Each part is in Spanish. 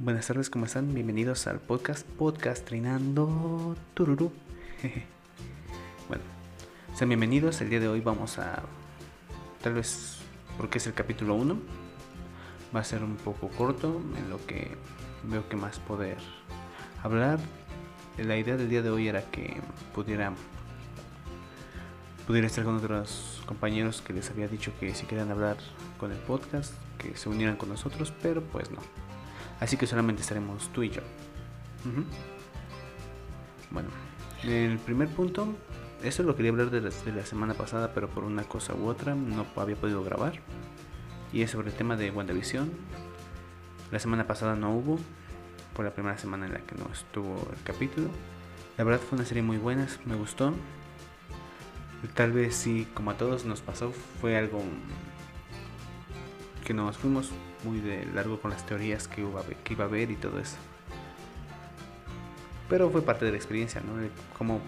Buenas tardes, ¿cómo están? Bienvenidos al podcast Podcast Trinando Tururú. bueno, sean bienvenidos. El día de hoy vamos a. Tal vez porque es el capítulo 1. Va a ser un poco corto en lo que veo que más poder hablar. La idea del día de hoy era que pudiera pudiera estar con otros compañeros que les había dicho que si querían hablar con el podcast, que se unieran con nosotros, pero pues no. Así que solamente estaremos tú y yo. Bueno, el primer punto, eso lo quería hablar de la, de la, semana pasada, pero por una cosa u otra no había podido grabar. Y es sobre el tema de WandaVision. La semana pasada no hubo, por la primera semana en la que no estuvo el capítulo. La verdad fue una serie muy buena, me gustó. Tal vez sí, como a todos nos pasó, fue algo que nos fuimos muy de largo con las teorías que iba, a ver, que iba a haber y todo eso. Pero fue parte de la experiencia, ¿no? De cómo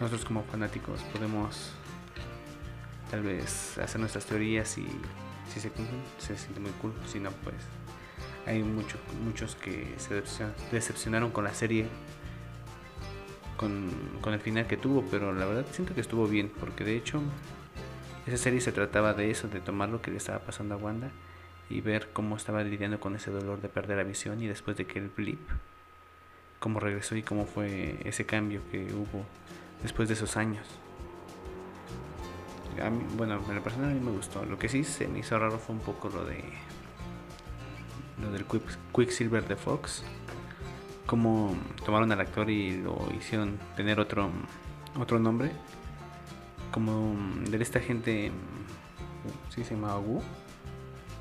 nosotros como fanáticos podemos tal vez hacer nuestras teorías y si se cumplen se siente muy cool, si no pues hay mucho, muchos que se decepcionaron con la serie con, con, el final que tuvo, pero la verdad siento que estuvo bien, porque de hecho esa serie se trataba de eso, de tomar lo que le estaba pasando a Wanda y ver cómo estaba lidiando con ese dolor de perder la visión y después de que el blip, cómo regresó y cómo fue ese cambio que hubo después de esos años. Bueno, en la persona a mí me gustó. Lo que sí se me hizo raro fue un poco lo de lo del Quicksilver de Fox. Cómo tomaron al actor y lo hicieron tener otro otro nombre. Como de esta gente, sí se llamaba Wu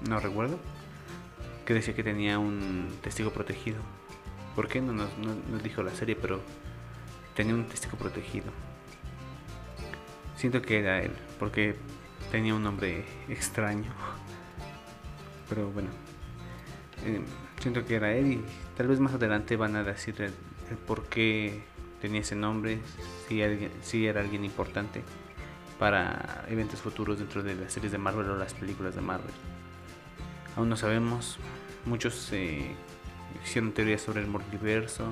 no recuerdo, que decía que tenía un testigo protegido. ¿Por qué? No nos, dijo la serie, pero tenía un testigo protegido. Siento que era él, porque tenía un nombre extraño. Pero bueno, eh, siento que era él y tal vez más adelante van a decir el, por qué tenía ese nombre, si, era alguien importante para eventos futuros dentro de las series de Marvel o las películas de Marvel. Aún no sabemos. Muchos eh, hicieron teorías sobre el multiverso,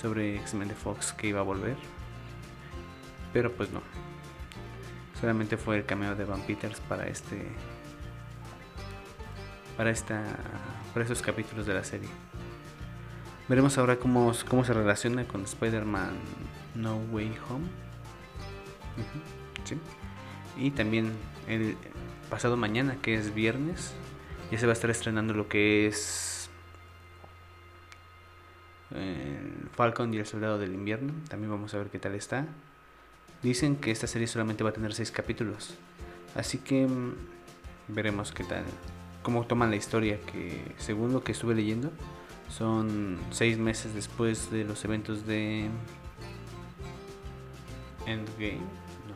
sobre X-Men de Fox que iba a volver. Pero pues no. Solamente fue el cameo de Van Peters para este. Para esta. Para esos capítulos de la serie. Veremos ahora cómo, cómo se relaciona con Spider-Man No Way Home. ¿Sí? Y también el pasado mañana, que es viernes, ya se va a estar estrenando lo que es Falcon y el Soldado del Invierno. También vamos a ver qué tal está. Dicen que esta serie solamente va a tener seis capítulos. Así que mm, veremos qué tal. Cómo toman la historia. Que según lo que estuve leyendo, son seis meses después de los eventos de Endgame. No.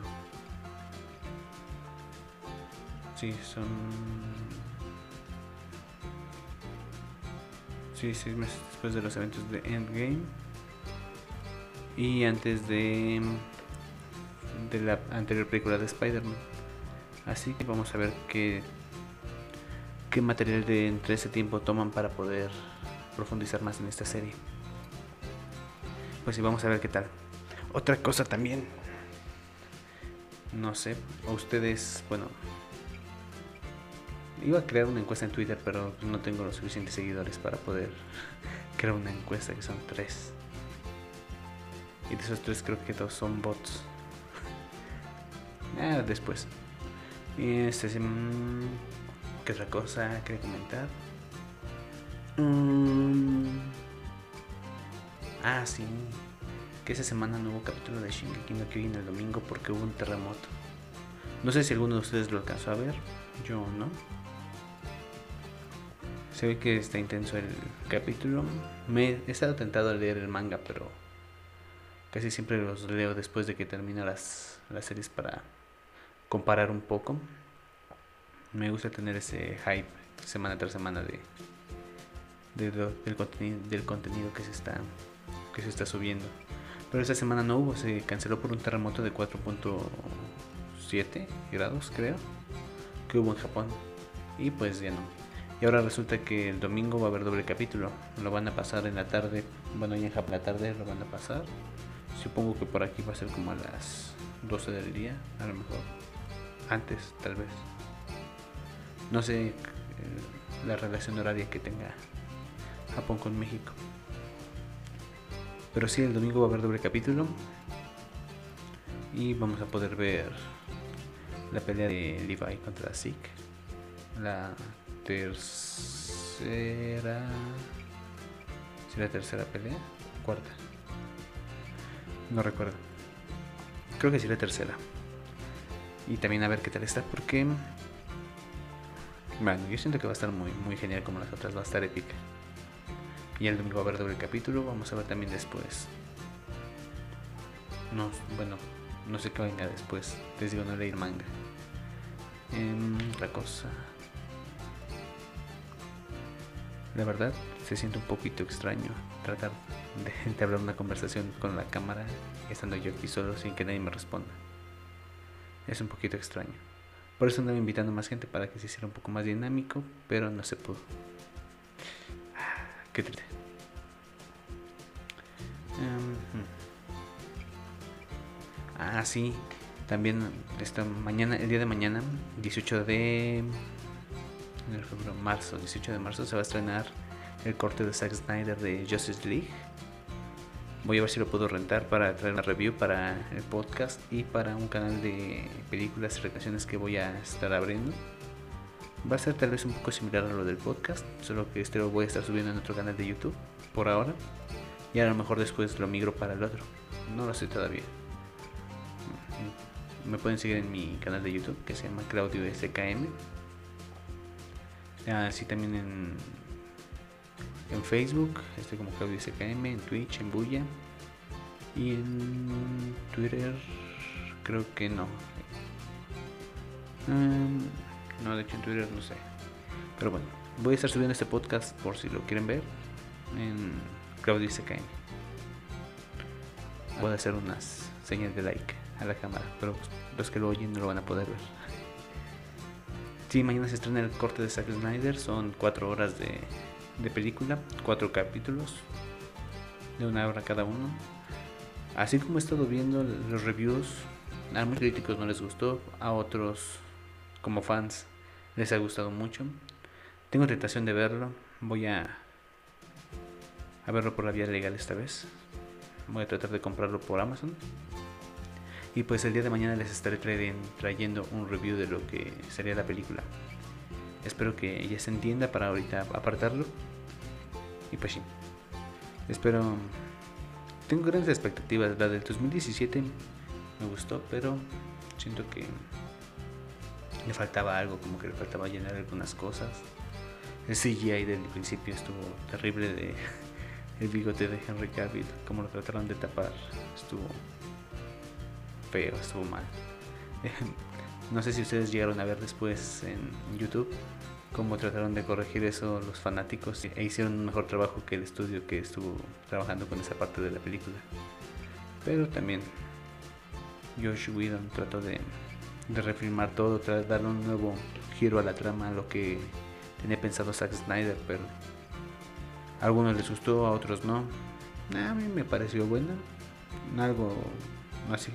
Sí, son Sí, seis meses después de los eventos de Endgame. Y antes de, de la anterior película de Spider-Man. Así que vamos a ver qué, qué material de entre ese tiempo toman para poder profundizar más en esta serie. Pues sí, vamos a ver qué tal. Otra cosa también. No sé, ustedes, bueno, Iba a crear una encuesta en Twitter, pero no tengo los suficientes seguidores para poder crear una encuesta, que son tres. Y de esos tres creo que dos son bots. ah, después. Este, mm, ¿Qué otra cosa quería comentar? Mm, ah, sí. Que esa semana no hubo capítulo de Shingeki no Kyojin el domingo porque hubo un terremoto. No sé si alguno de ustedes lo alcanzó a ver. Yo no. Se ve que está intenso el capítulo. Me he estado tentado a leer el manga, pero casi siempre los leo después de que termina las, las series para comparar un poco. Me gusta tener ese hype semana tras semana de, del, contenido, del contenido que se está que se está subiendo. Pero esta semana no hubo, se canceló por un terremoto de 4.7 grados, creo, que hubo en Japón. Y pues ya no. Y ahora resulta que el domingo va a haber doble capítulo. Lo van a pasar en la tarde. Bueno, ya en Japón la tarde lo van a pasar. Supongo que por aquí va a ser como a las 12 del día, a lo mejor. Antes, tal vez. No sé eh, la relación horaria que tenga Japón con México. Pero sí, el domingo va a haber doble capítulo. Y vamos a poder ver la pelea de Levi contra Zeke. La tercera. ¿Sí la tercera pelea? Cuarta. No recuerdo. Creo que sí la tercera. Y también a ver qué tal está, porque. Bueno, yo siento que va a estar muy, muy genial como las otras, va a estar épica. Y el domingo va a haber doble capítulo, vamos a ver también después. No, bueno, no sé qué venga después. Les digo, no leer manga. Em, otra cosa. La verdad, se siente un poquito extraño tratar de entablar una conversación con la cámara estando yo aquí solo sin que nadie me responda. Es un poquito extraño. Por eso andaba invitando más gente para que se hiciera un poco más dinámico, pero no se pudo. Ah, qué triste. Em, hmm. Ah, sí. También esta mañana, el día de mañana, 18 de marzo, 18 de marzo se va a estrenar el corte de Zack Snyder de Justice League. Voy a ver si lo puedo rentar para traer una review para el podcast y para un canal de películas y recreaciones que voy a estar abriendo. Va a ser tal vez un poco similar a lo del podcast, solo que este lo voy a estar subiendo en otro canal de YouTube por ahora. Y a lo mejor después lo migro para el otro. No lo sé todavía. Me pueden seguir en mi canal de YouTube que se llama Claudio SKM. Así también en, en Facebook, estoy como Claudio SKM, en Twitch, en Bulla. Y en Twitter, creo que no. Um, no, de hecho en Twitter no sé. Pero bueno, voy a estar subiendo este podcast por si lo quieren ver en Claudio SKM. Voy a hacer unas señas de like a la cámara, pero los que lo oyen no lo van a poder ver. Sí, mañana se estrena el corte de Zack Snyder, son cuatro horas de, de película, cuatro capítulos de una hora cada uno. Así como he estado viendo los reviews, a muchos críticos no les gustó, a otros como fans les ha gustado mucho. Tengo tentación de verlo, voy a, a verlo por la vía legal esta vez. Voy a tratar de comprarlo por Amazon. Y pues el día de mañana les estaré trayendo un review de lo que sería la película. Espero que ella se entienda para ahorita apartarlo. Y pues sí. Espero... Tengo grandes expectativas. La del 2017 me gustó, pero siento que le faltaba algo, como que le faltaba llenar algunas cosas. El CGI del principio estuvo terrible el bigote de Henry Cavill, como lo trataron de tapar, estuvo feo, estuvo mal. no sé si ustedes llegaron a ver después en YouTube cómo trataron de corregir eso los fanáticos e hicieron un mejor trabajo que el estudio que estuvo trabajando con esa parte de la película. Pero también Josh Whedon trató de, de refilmar todo, de darle un nuevo giro a la trama, a lo que tenía pensado Zack Snyder, pero a algunos les gustó, a otros no. A mí me pareció buena, algo así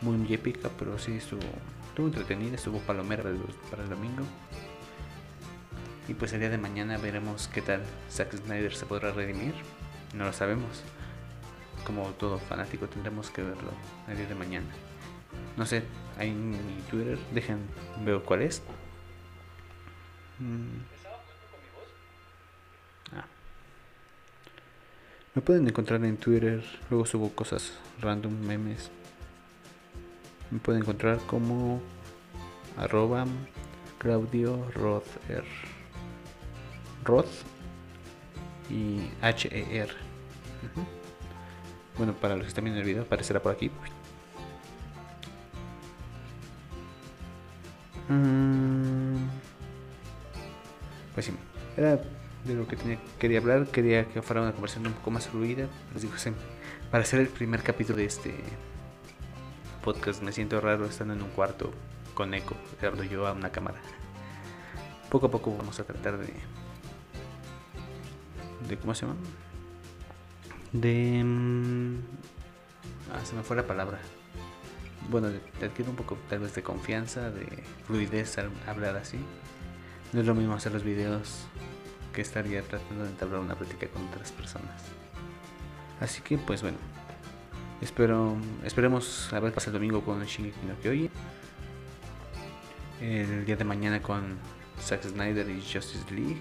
muy épica, pero sí estuvo, estuvo entretenida, estuvo palomera para el domingo. Y pues el día de mañana veremos qué tal Zack Snyder se podrá redimir. No lo sabemos. Como todo fanático tendremos que verlo el día de mañana. No sé, ahí en mi Twitter, dejen, veo cuál es. Mm. Ah. Me pueden encontrar en Twitter, luego subo cosas random, memes, me puede encontrar como arroba Claudio Rother. Roth y H-E-R. Bueno, para los que están viendo el video, aparecerá por aquí. Mm. Pues sí, era de lo que tenía, quería hablar. Quería que fuera una conversación un poco más fluida. Les digo, para hacer el primer capítulo de este podcast. Me siento raro estando en un cuarto con eco, grabando yo a una cámara. poco a poco vamos a tratar de de cómo se llama de mm, ah, se me fue la palabra bueno de, adquirir un poco tal vez de confianza de fluidez al hablar así no es lo mismo hacer los videos que estaría tratando de entablar una plática con otras personas así que pues bueno espero esperemos a ver pasa el domingo con Shingeki no Kyoji el día de mañana con Zack Snyder y Justice League.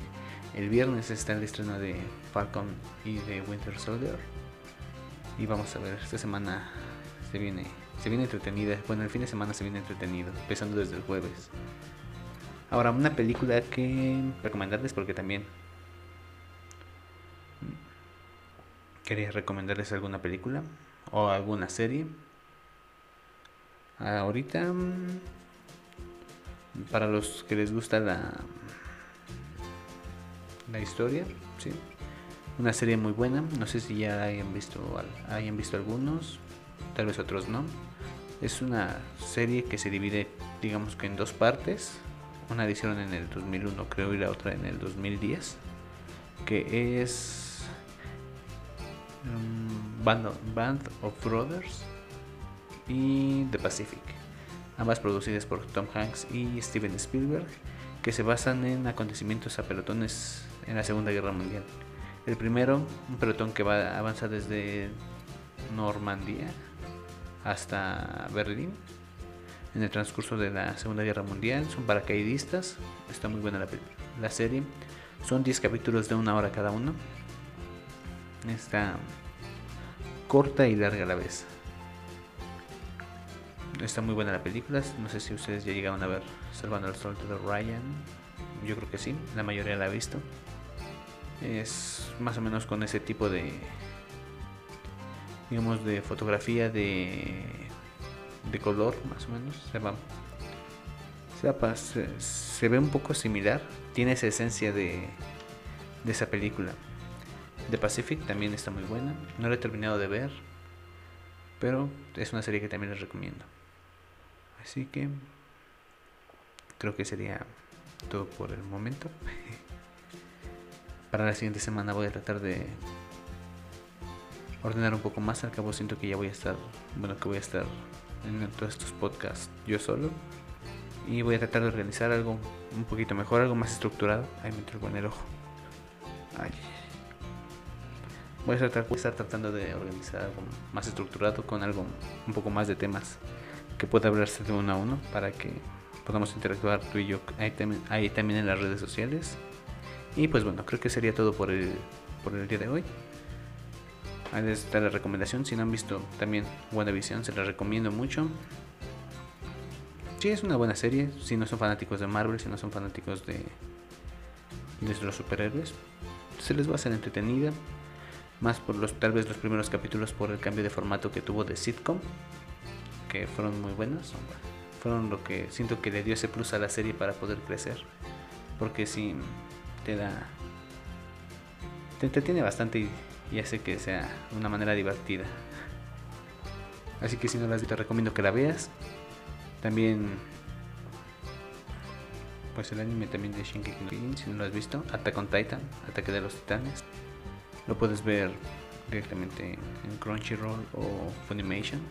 El viernes está el estreno de Falcon y de Winter Soldier. Y vamos a ver, esta semana se viene, se viene entretenida. Bueno, el fin de semana se viene entretenido, empezando desde el jueves. Ahora, una película que recomendarles porque también quería recomendarles alguna película o alguna serie. Ahorita para los que les gusta la la historia, ¿sí? Una serie muy buena, no sé si ya hayan visto hayan visto algunos, tal vez otros no. Es una serie que se divide, digamos que en dos partes. Una edición en el 2001, creo, y la otra en el 2010, que es um, Band, of Brothers y The Pacific ambas producidas por Tom Hanks y Steven Spielberg, que se basan en acontecimientos a pelotones en la Segunda Guerra Mundial. El primero, un pelotón que va avanza desde Normandía hasta Berlín en el transcurso de la Segunda Guerra Mundial. Son paracaidistas, está muy buena la, la serie. Son 10 capítulos de una hora cada uno. Está corta y larga a la vez. Está muy buena la película. No sé si ustedes ya llegaron a ver Salvando al de Ryan. Yo creo que sí, la mayoría la ha visto. Es más o menos con ese tipo de. digamos, de fotografía de. de color, más o menos. Se va. Se ve un poco similar. Tiene esa esencia de. de esa película. The Pacific también está muy buena. No la he terminado de ver. Pero es una serie que también les recomiendo. Así que creo que sería todo por el momento. Para la siguiente semana voy a tratar de ordenar un poco más. Al cabo siento que ya voy a estar, bueno, que voy a estar en todos estos podcasts yo solo. Y voy a tratar de organizar algo un poquito mejor, algo más estructurado. Ahí me entró con el ojo. Voy a, tratar, voy estar tratando de organizar algo más estructurado con algo un poco más de temas que pueda hablarse de uno a uno para que podamos interactuar tú y yo ahí también en las redes sociales. Y pues bueno, creo que sería todo por el, por el día de hoy. Ahí está la recomendación. Si no han visto también WandaVision, se la recomiendo mucho. Sí, es una buena serie. Si no son fanáticos de Marvel, si no son fanáticos de, de los superhéroes, se les va a hacer entretenida. Más por los, tal vez los primeros capítulos por el cambio de formato que tuvo de sitcom que fueron muy buenas. Fueron lo que siento que le dio ese plus a la serie para poder crecer. Porque si te da. Te entretiene bastante y, hace que sea una manera divertida. Así que si no la has visto, recomiendo que la veas. También. Pues el anime también de Shingeki no si no lo has visto, Attack on Titan, Ataque de los Titanes. Lo puedes ver directamente en Crunchyroll o Funimation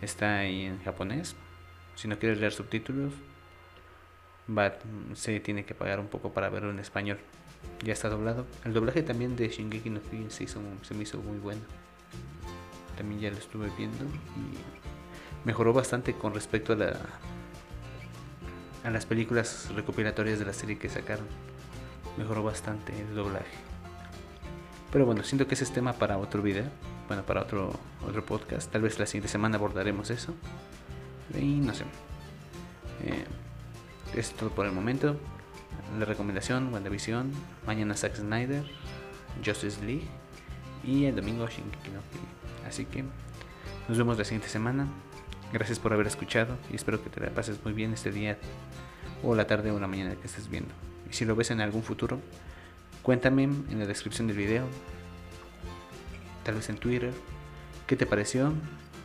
está ahí en japonés. Si no quieres leer subtítulos, se tiene que pagar un poco para verlo en español. Ya está doblado. El doblaje también de Shingeki no Kyojin se, se me hizo muy bueno. También ya lo estuve viendo y mejoró bastante con respecto a la a las películas recopilatorias de la serie que sacaron. Mejoró bastante el doblaje. Pero bueno, siento que ese es tema para otro video bueno, para otro, otro podcast. Tal vez la siguiente semana abordaremos eso. Y no sé. Eh, es todo por el momento. La recomendación, WandaVision. Mañana Zack Snyder, Justice League. Y el domingo Shingeki no Así que nos vemos la siguiente semana. Gracias por haber escuchado y espero que te la pases muy bien este día o la tarde o la mañana que estés viendo. Y si lo ves en algún futuro, cuéntame en la descripción del video tal vez en Twitter, qué te pareció,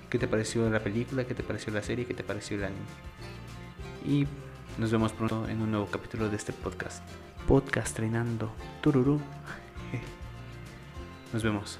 qué te pareció la película, qué te pareció la serie, qué te pareció el anime. Y nos vemos pronto en un nuevo capítulo de este podcast. Podcast treinando. Tururú. Nos vemos.